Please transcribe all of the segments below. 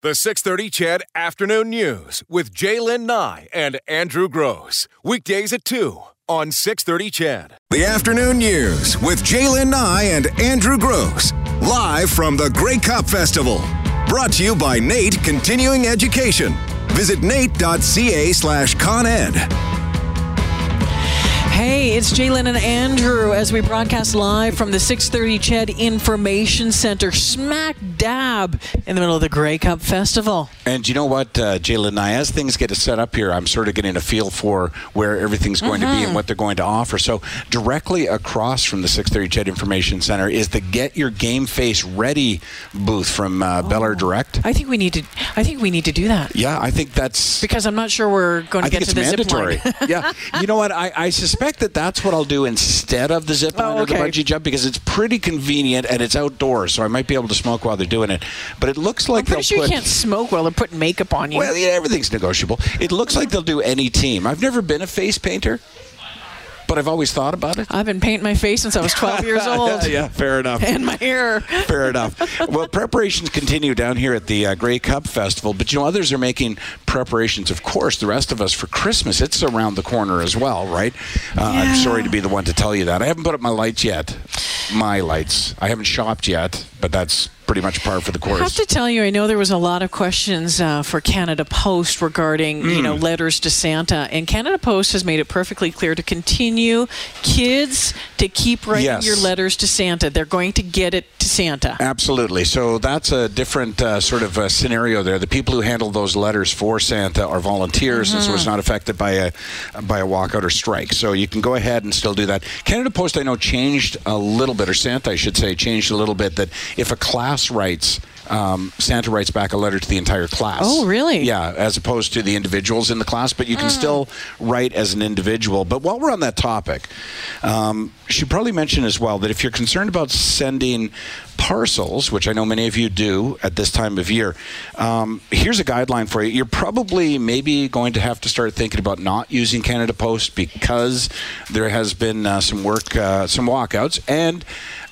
The 630 Ched Afternoon News with Jaylen Nye and Andrew Gross. Weekdays at 2 on 630 Ched. The Afternoon News with Jaylen Nye and Andrew Gross. Live from the Grey Cup Festival. Brought to you by NAIT Continuing Education. Visit nait.ca slash coned. Hey, it's Jalen and Andrew as we broadcast live from the 630 Ched Information Center, smack dab in the middle of the Grey Cup Festival. And you know what, uh, Jalen and I, as things get set up here, I'm sort of getting a feel for where everything's going Mm-hmm. to be and what they're going to offer. So directly across from the 630 Ched Information Center is the Get Your Game Face Ready booth from uh, belairdirect. I think we need to. I think we need to do that Yeah, I think that's because I'm not sure we're going to I get to the mandatory. zip line. yeah, you know what? I, I suspect that that's what I'll do instead of the zip oh, line Oh, or the okay. bungee jump because it's pretty convenient and it's outdoors, so I might be able to smoke while they're doing it. But it looks like I'm pretty they'll sure you can't smoke while they're putting makeup on you. well, yeah, everything's negotiable. It looks like they'll do any team. I've never been a face painter, but I've always thought about it. I've been painting my face since I was 12 years old, yeah, fair enough. and my hair. Fair enough. Well, preparations continue down here at the uh, Grey Cup Festival, but you know, others are making preparations, of course, the rest of us for Christmas. It's around the corner as well, right? Uh, I'm sorry to be the one to tell you that. I haven't put up my lights yet. My lights. I haven't shopped yet, but that's pretty much par for the I have to tell you, I know there was a lot of questions uh, for Canada Post regarding, you Hmm. know, letters to Santa, and Canada Post has made it perfectly clear to continue kids to keep writing Yes. your letters to Santa. They're going to get it to Santa. Absolutely. So that's a different uh, sort of uh, scenario there. The people who handle those letters for Santa are volunteers, and so it's not affected by a by a walkout or strike. So you can go ahead and still do that. Canada Post, I know, changed a little bit, or Santa, I should say, changed a little bit. That if a class writes. Um, Santa writes back a letter to the entire class. Oh, really? Yeah, as opposed to the individuals in the class, but you can still write as an individual. But while we're on that topic, um, should probably mention as well that if you're concerned about sending parcels, which I know many of you do at this time of year, um, here's a guideline for you. You're probably maybe going to have to start thinking about not using Canada Post because there has been uh, some work, uh, some walkouts, and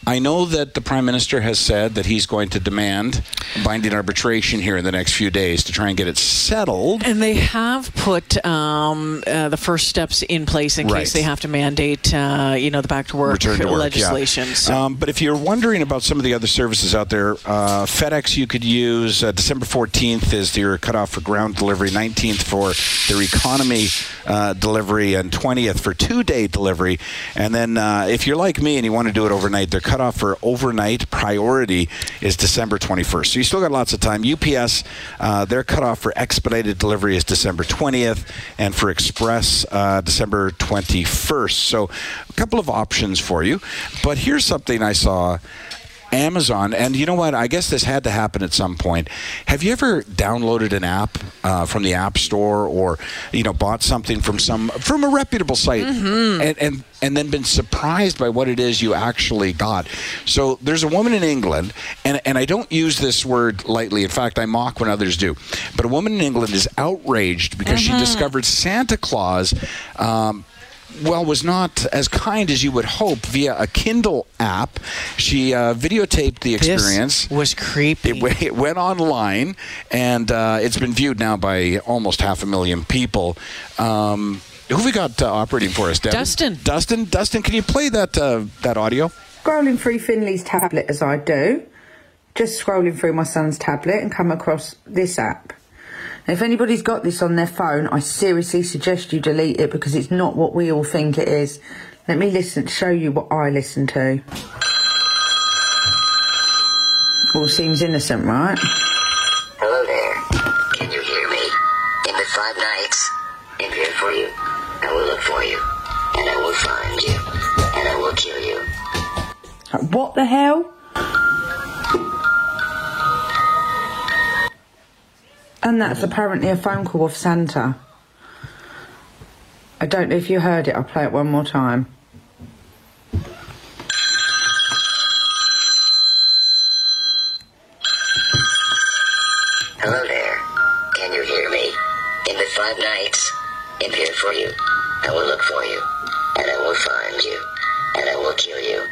I know that the Prime Minister has said that he's going to demand binding arbitration here in the next few days to try and get it settled. And they have put um, uh, the first steps in place in Right. case they have to mandate, uh, you know, the back to work to work, legislation. yeah. So. Um, but if you're wondering about some of the other services out there, uh, FedEx you could use. Uh, December 14th is your cutoff for ground delivery, 19th for their economy uh, delivery, and 20th for two day delivery. And then uh, if you're like me and you want to do it overnight, their cutoff for overnight priority is December 21st. So you still got lots of time. UPS, uh, their cutoff for expedited delivery is December 20th, and for express, uh, December 21st. So a couple of options for you. But here's something I saw. Amazon, and you know what? I guess this had to happen at some point. Have you ever downloaded an app uh, from the App Store, or you know, bought something from some from a reputable site, and, and and then been surprised by what it is you actually got? So there's a woman in England, and and I don't use this word lightly. In fact, I mock when others do. But a woman in England is outraged because she discovered Santa Claus. Um, well, was not as kind as you would hope via a Kindle app. She uh, videotaped the experience. This was creepy. It, w- it went online, and uh, it's been viewed now by almost half a million people. Um, who we got uh, operating for us, Devin? Dustin. Dustin, Dustin, can you play that uh, that audio? Scrolling through Finley's tablet as I do, just scrolling through my son's tablet and come across this app. If anybody's got this on their phone, I seriously suggest you delete it because it's not what we all think it is. Let me listen, show you what I listen to. All seems innocent, right? Hello there. Can you hear me? In the five nights, I'm here for you. I will look for you. And I will find you. And I will kill you. What the hell? And that's apparently a phone call of Santa. I don't know if you heard it, I'll play it one more time. Hello there. Can you hear me? In the five nights, I'm here for you. I will look for you. And I will find you. And I will kill you.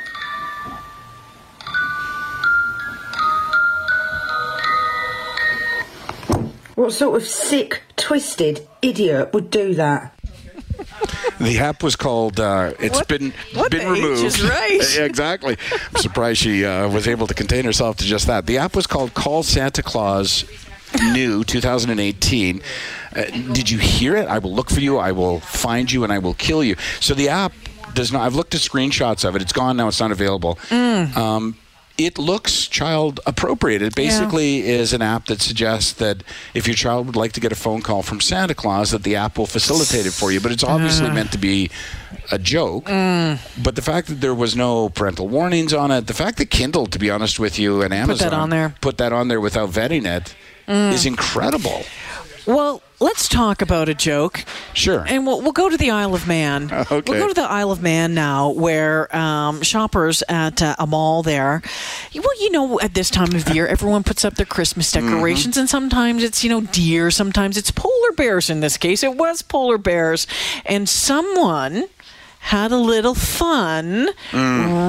What sort of sick, twisted idiot would do that? The app was called. Uh, it's What- been what been the H removed. is right? Exactly. I'm surprised she uh, was able to contain herself to just that. The app was called Call Santa Claus. New 2018. Uh, did you hear it? I will look for you. I will find you, and I will kill you. So the app does not. I've looked at screenshots of it. It's gone now. It's not available. Mm. Um, it looks child appropriate. It basically is an app that suggests that if your child would like to get a phone call from Santa Claus, that the app will facilitate it for you. But it's obviously Uh. meant to be a joke. Mm. But the fact that there was no parental warnings on it, the fact that Kindle, to be honest with you, and Amazon that on there. Mm. put that on there without vetting it, is incredible. Well, let's talk about a joke. Sure. And we'll, we'll go to the Isle of Man. Okay. We'll go to the Isle of Man now, where um, shoppers at uh, a mall there. Well, you know, at this time of year, everyone puts up their Christmas Mm-hmm. decorations, and sometimes it's, you know, deer, sometimes it's polar bears in this case. It was polar bears. And someone had a little fun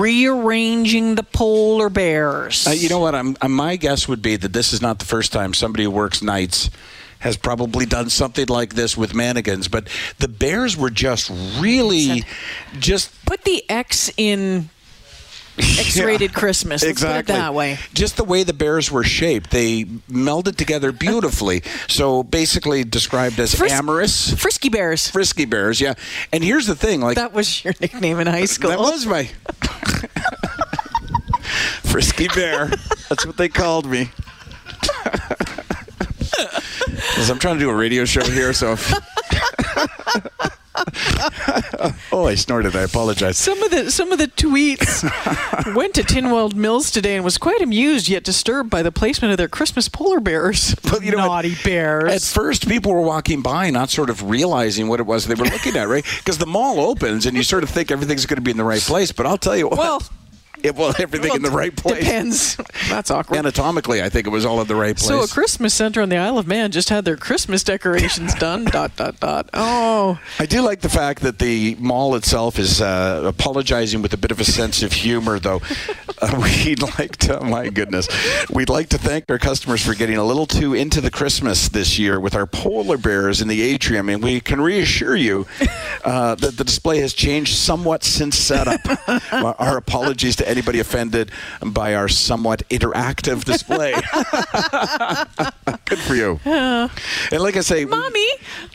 rearranging the polar bears. Uh, you know what? I'm, uh, my guess would be that this is not the first time somebody who works nights has probably done something like this with mannequins. But the bears were just really, just Put the X in X-rated Yeah, Christmas. Let's exactly put it that way. Just the way the bears were shaped, they melded together beautifully. so basically described as Fris- amorous. Frisky bears. Frisky bears, yeah. And here's the thing, like That was your nickname in high school. That was my frisky bear. That's what they called me. Because I'm trying to do a radio show here, so. If oh, I snorted. I apologize. Some of the some of the tweets went to Tynwald Mills today and was quite amused yet disturbed by the placement of their Christmas polar bears. But you know what? Naughty bears. At first, people were walking by, not sort of realizing what it was they were looking at, right? Because the mall opens, and you sort of think everything's going to be in the right place. But I'll tell you what. Well- it, well, everything in the right place. Depends. That's awkward. Anatomically, I think it was all in the right place. so a Christmas center on the Isle of Man just had their Christmas decorations done. dot dot dot. Oh, I do like the fact that the mall itself is uh, apologizing with a bit of a sense of humor, though. Uh, we'd like to, my goodness, we'd like to thank our customers for getting a little too into the Christmas this year with our polar bears in the atrium, and we can reassure you uh, that the display has changed somewhat since setup. our apologies to anybody offended by our somewhat interactive display. Good for you. And like I say, mommy.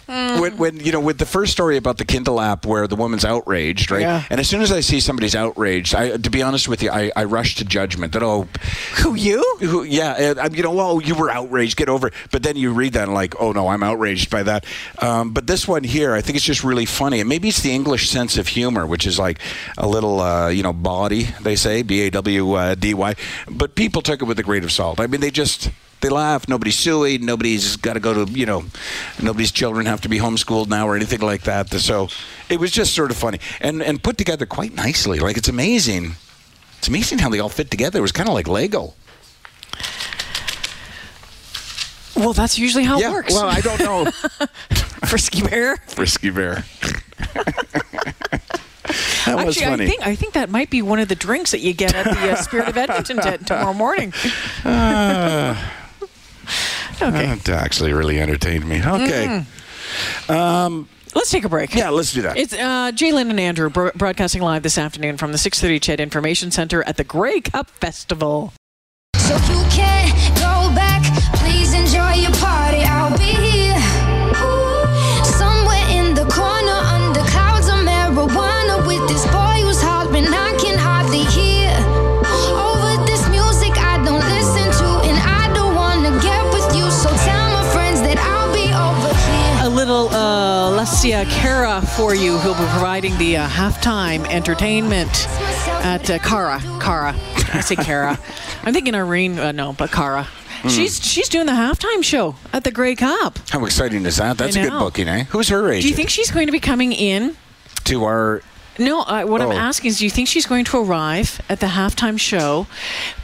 when, when you know with the first story about the Kindle app where the woman's outraged, right? Yeah. And as soon as I see somebody's outraged, I, to be honest with you, I, I rush to judgment that oh, Who you? who, yeah, I'm you know, well, you were outraged, get over it. But then you read that and like, oh no, I'm outraged by that. Um, but this one here, I think it's just really funny, and maybe it's the English sense of humor, which is like a little, uh, you know, bawdy. They say B A W uh, D Y, but people took it with a grain of salt. I mean, they just. They laugh. Nobody's suing. Nobody's got to go to, you know, nobody's children have to be homeschooled now or anything like that. So it was just sort of funny and, and put together quite nicely. Like, it's amazing. It's amazing how they all fit together. It was kind of like Lego. Well, that's usually how it works. Well, I don't know. Frisky bear. Frisky bear. that was Actually, funny. I think I think that might be one of the drinks that you get at the uh, Spirit of Edmonton tent tomorrow morning. okay. That actually really entertained me. Okay. Let's take a break. Yeah, let's do that. It's uh, Jalen and Andrew bro- broadcasting live this afternoon from the 630 Ched Information Center at the Grey Cup Festival. So you can't go back. Please enjoy your party. I'll Alessia Cara for you, who'll be providing the uh, halftime entertainment at uh, Cara. Cara. I say Cara. I'm thinking Irene. Uh, no, but Cara. Hmm. She's she's doing the halftime show at the Grey Cup. How exciting is that? That's a good booking, eh? Who's her agent? Do you think she's going to be coming in? to our No, uh, what Oh. I'm asking is, do you think she's going to arrive at the halftime show,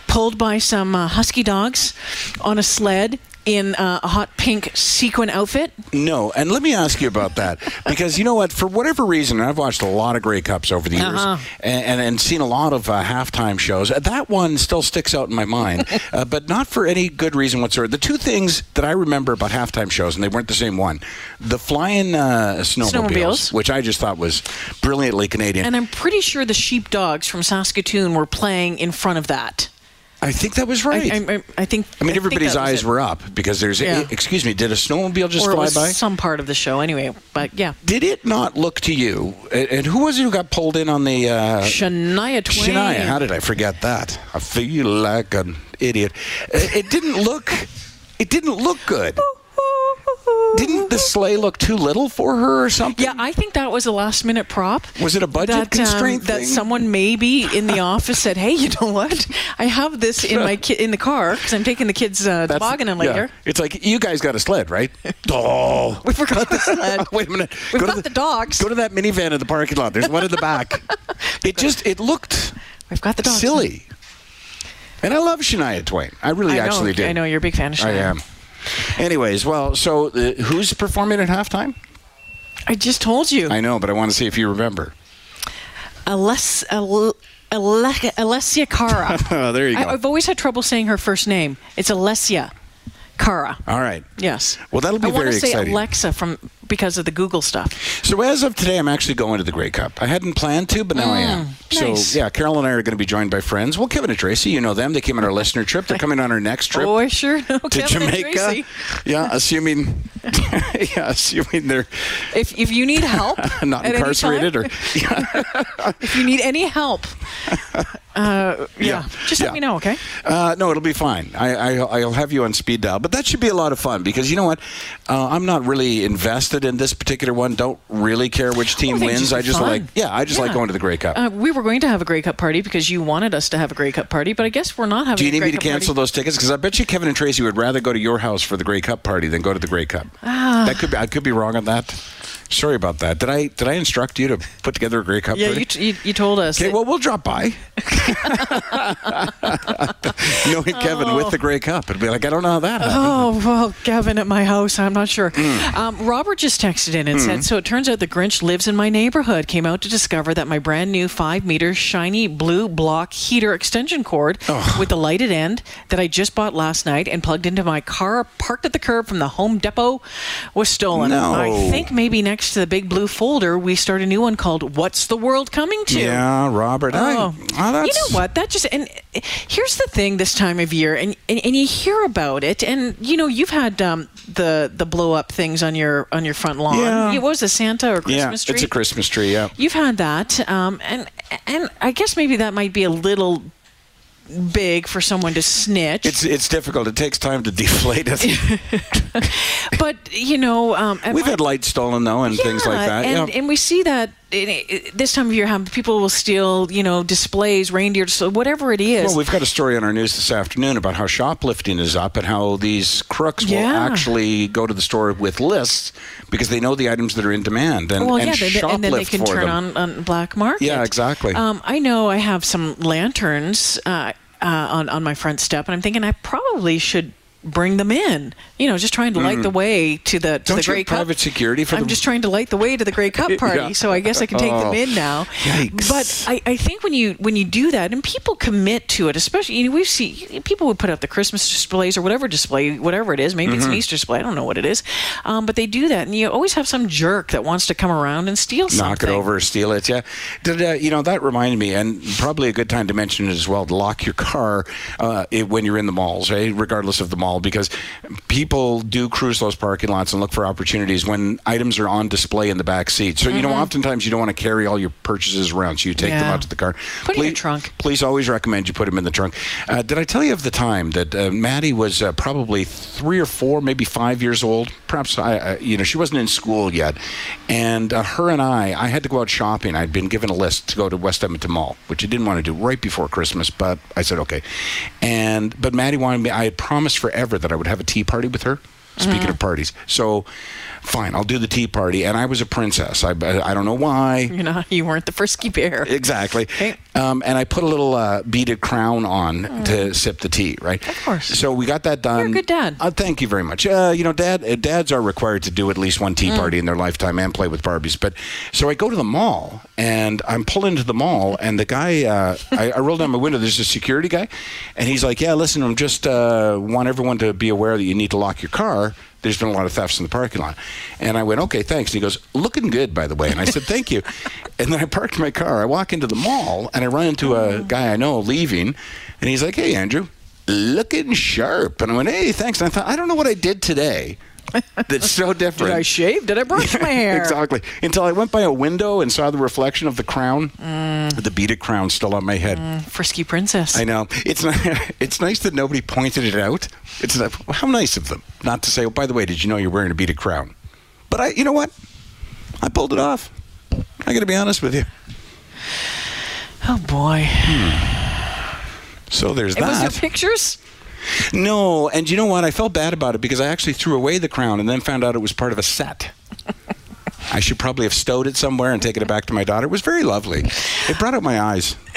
pulled by some uh, husky dogs on a sled, in uh, a hot pink sequin outfit? No, and let me ask you about that because you know what? For whatever reason, I've watched a lot of Grey Cups over the years Uh-huh. and, and, and seen a lot of uh, halftime shows. That one still sticks out in my mind, uh, but not for any good reason whatsoever. The two things that I remember about halftime shows, and they weren't the same one: the flying uh, snowmobiles, Snowmobiles. which I just thought was brilliantly Canadian. And I'm pretty sure the sheepdogs from Saskatoon were playing in front of that. I think that was right. I, I, I think. I mean, think everybody's eyes were up because there's. Yeah. excuse me, did a snowmobile just or fly by? some part of the show anyway. But yeah, Did it not look to you? And and who was it who got pulled in on the? Uh, Shania Twain. Shania, how did I forget that? I feel like an idiot. It it didn't look. It didn't look good. Didn't the sleigh look too little for her or something? Yeah, I think that was a last minute prop. Was it a budget that, um, constraint that someone maybe in the office said, "Hey, you know what? I have this in my ki- in the car because I'm taking the kids uh, That's- tobogganing yeah. later. It's like you guys got a sled, right? oh, We forgot the sled. wait a minute. We've Go to got the dogs. Go to that minivan in the parking lot. There's one in the back. it just it looked We've got the dogs. silly. And I love Shania Twain. I really I know, actually do. I know you're a big fan of Shania. I am. Anyways, well, so uh, who's performing at halftime? I just told you. I know, but I want to see if you remember. Aless, Al- Ale- Alessia Cara. Oh, there you go. I, I've always had trouble saying her first name. It's Alessia Cara. All right. Yes. Well, that'll be I very want to say exciting. Alexa from because of the Google stuff. So as of today, I'm actually going to the Grey Cup. I hadn't planned to, but now I am. Mm, nice. So yeah, Carol and I are going to be joined by friends. Well, Kevin and Tracy, you know them. They came on our listener trip. They're coming on our next trip. Oh, I sure know to Kevin Jamaica, yeah, assuming, yeah, assuming they're If, if you need help, not incarcerated, or if you need any help, uh, yeah, just let me know, okay? Uh, no, it'll be fine. I, I, I'll have you on speed dial, but that should be a lot of fun because you know what? Uh, I'm not really invested in this particular one. Don't really care which team I think wins. I just fun. like, yeah, I just like going to the Grey Cup. Uh, we were going to have a Grey Cup party because you wanted us to have a Grey Cup party, but I guess we're not having. Do you need me to Cup cancel party. those tickets? Because I bet you Kevin and Tracy would rather go to your house for the Grey Cup party than go to the Grey Cup. that could be. I could be wrong on that. Sorry about that. Did I did I instruct you to put together a Grey Cup Yeah, you, t- you, you told us. Okay, well, we'll drop by. Knowing Kevin with the Grey Cup, it'd be like, I don't know how that happened. Oh, well, Kevin at my house, I'm not sure. Mm. Um, Robert just texted in and said, So it turns out the Grinch lives in my neighborhood. Came out to discover that my brand new five meter shiny blue block heater extension cord with the lighted end that I just bought last night and plugged into my car parked at the curb from the Home Depot was stolen. No. I think maybe next to the big blue folder, we start a new one called What's the World Coming to? Yeah, Robert. I, Oh, oh, you know what? That just and here's the thing this time of year, and and, and you hear about it, and you know you've had um, the the blow up things on your on your front lawn. Yeah. It was a Santa or Yeah, Christmas tree. it's a Christmas tree. Yeah. You've had that, um, and and I guess maybe that might be a little big for someone to snitch. It's it's difficult. It takes time to deflate it. but you know, um, We've my- had lights stolen though, and things like that. And, yeah. and we see that this time of year, how people will steal, you know, displays, reindeer, so whatever it is. Well, we've got a story on our news this afternoon about how shoplifting is up and how these crooks will actually go to the store with lists because they know the items that are in demand and, well, and yeah, shoplift and then they can turn on, on black market. Yeah, exactly. Um, I know I have some lanterns uh, uh, on on my front step, and I'm thinking I probably should bring them in. You know, just trying to light the way to the to Mm. Don't the Grey Cup. private security for I'm them? just trying to light the way to the Grey Cup party, Yeah. so I guess I can take them Oh, in now. yikes. But I, I think when you when you do that, and people commit to it, especially you know we see people would put up the Christmas displays or whatever display, whatever it is. Maybe Mm-hmm. it's an Easter display. I don't know what it is, um, but they do that, and you always have some jerk that wants to come around and steal something. Knock it over, steal it. Yeah, Did, uh, you know that reminded me, and probably a good time to mention it as well. To lock your car uh, it, when you're in the malls, right? Regardless of the mall, because people do cruise those parking lots and look for opportunities when items are on display in the back seat. So you know, oftentimes you don't want to carry all your purchases around, so you take them Mm-hmm. Out to the car. Put it in your Please- trunk. Please always recommend you put them in the trunk. Uh, did I tell you of the time that uh, Maddie was uh, probably three or four, maybe five years old? Perhaps I, you know, she wasn't in school yet, and uh, her and I, I had to go out shopping. I'd been given a list to go to West Edmonton Mall, which I didn't want to do right before Christmas, but I said okay. And but Maddie wanted me. I had promised forever that I would have a tea party with her. Speaking of parties, so fine, I'll do the tea party. And I was a princess. I, I don't know why. You know, you weren't the frisky bear. Exactly. Okay. Um, and I put a little uh, beaded crown on to sip the tea, right? Mm. Of course. So we got that done. You're a good dad. Uh, thank you very much. Uh, you know, dad, uh, dads are required to do at least one Mm. tea party in their lifetime and play with Barbies. But so I go to the mall and I'm pulling into the mall, and the guy, uh, I, I roll down my window. There's a security guy, and he's like, "Yeah, listen, I'm just uh, want everyone to be aware that you need to lock your car." There's been a lot of thefts in the parking lot. And I went, okay, thanks. And he goes, looking good, by the way. And I said, thank you. And then I parked my car. I walk into the mall and I run into a guy I know leaving. And he's like, hey, Andrew, looking sharp. And I went, hey, thanks. And I thought, I don't know what I did today that's so different. Did I shave? Did I brush my hair? exactly. Until I went by a window and saw the reflection of the crown, mm. the beaded crown still on my head. Mm, frisky princess. I know. It's not, it's nice that nobody pointed it out. It's not, how nice of them not to say, "Oh, by the way, did you know you're wearing a beaded crown?" But I, you know what? I pulled it off. I got to be honest with you. oh boy. Hmm. So there's was there that. pictures? No, and you know what? I felt bad about it because I actually threw away the crown and then found out it was part of a set. I should probably have stowed it somewhere and taken it back to my daughter. It was very lovely. It brought out my eyes.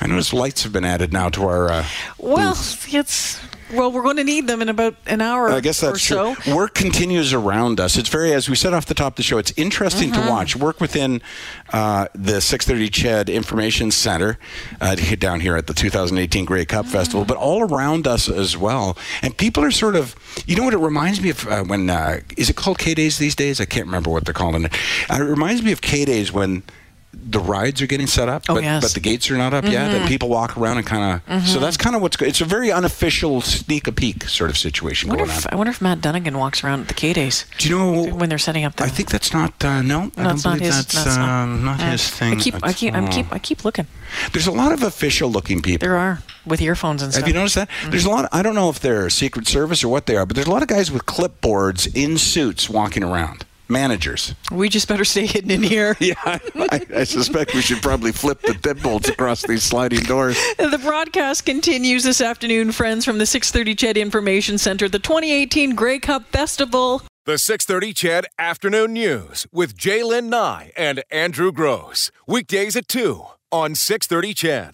I noticed lights have been added now to our. Uh, Well, booth. it's well, we're going to need them in about an hour. I guess that's or true. so. Work continues around us. It's very, as we said off the top of the show, it's interesting Mm-hmm. to watch. Work within uh, the 630 CHED Information Center uh, down here at the 2018 Grey Cup Mm-hmm. Festival, but all around us as well. And people are sort of, you know what it reminds me of uh, when, uh, is it called K Days these days? I can't remember what they're calling it. Uh, it reminds me of K Days when the rides are getting set up, Oh, but, yes. Mm-hmm. but the gates are not up yet, and people walk around and kind of. So that's kind of what's. It's a very unofficial sneak a peek sort of situation going on. if, I wonder if Matt Dunigan walks around at the K days Do you know when they're setting up the. I think that's not. Uh, no, I don't believe his- that's that's not- um, not Uh, his thing. I keep, I keep, I'm keep, I keep looking. There's a lot of official-looking people. There are with earphones and stuff. Have you noticed that? There's a lot. I don't know if they're Secret Service or what they are, but there's a lot of guys with clipboards in suits walking around. Managers. We just better stay hidden in here. Yeah, I, I suspect we should probably flip the deadbolts across these sliding doors. The broadcast continues this afternoon, friends, from the 630 Ched Information Center, the 2018 Grey Cup Festival. The 630 Ched Afternoon News with Jaylen Nye and Andrew Gross. Weekdays at 2 on 630 Ched.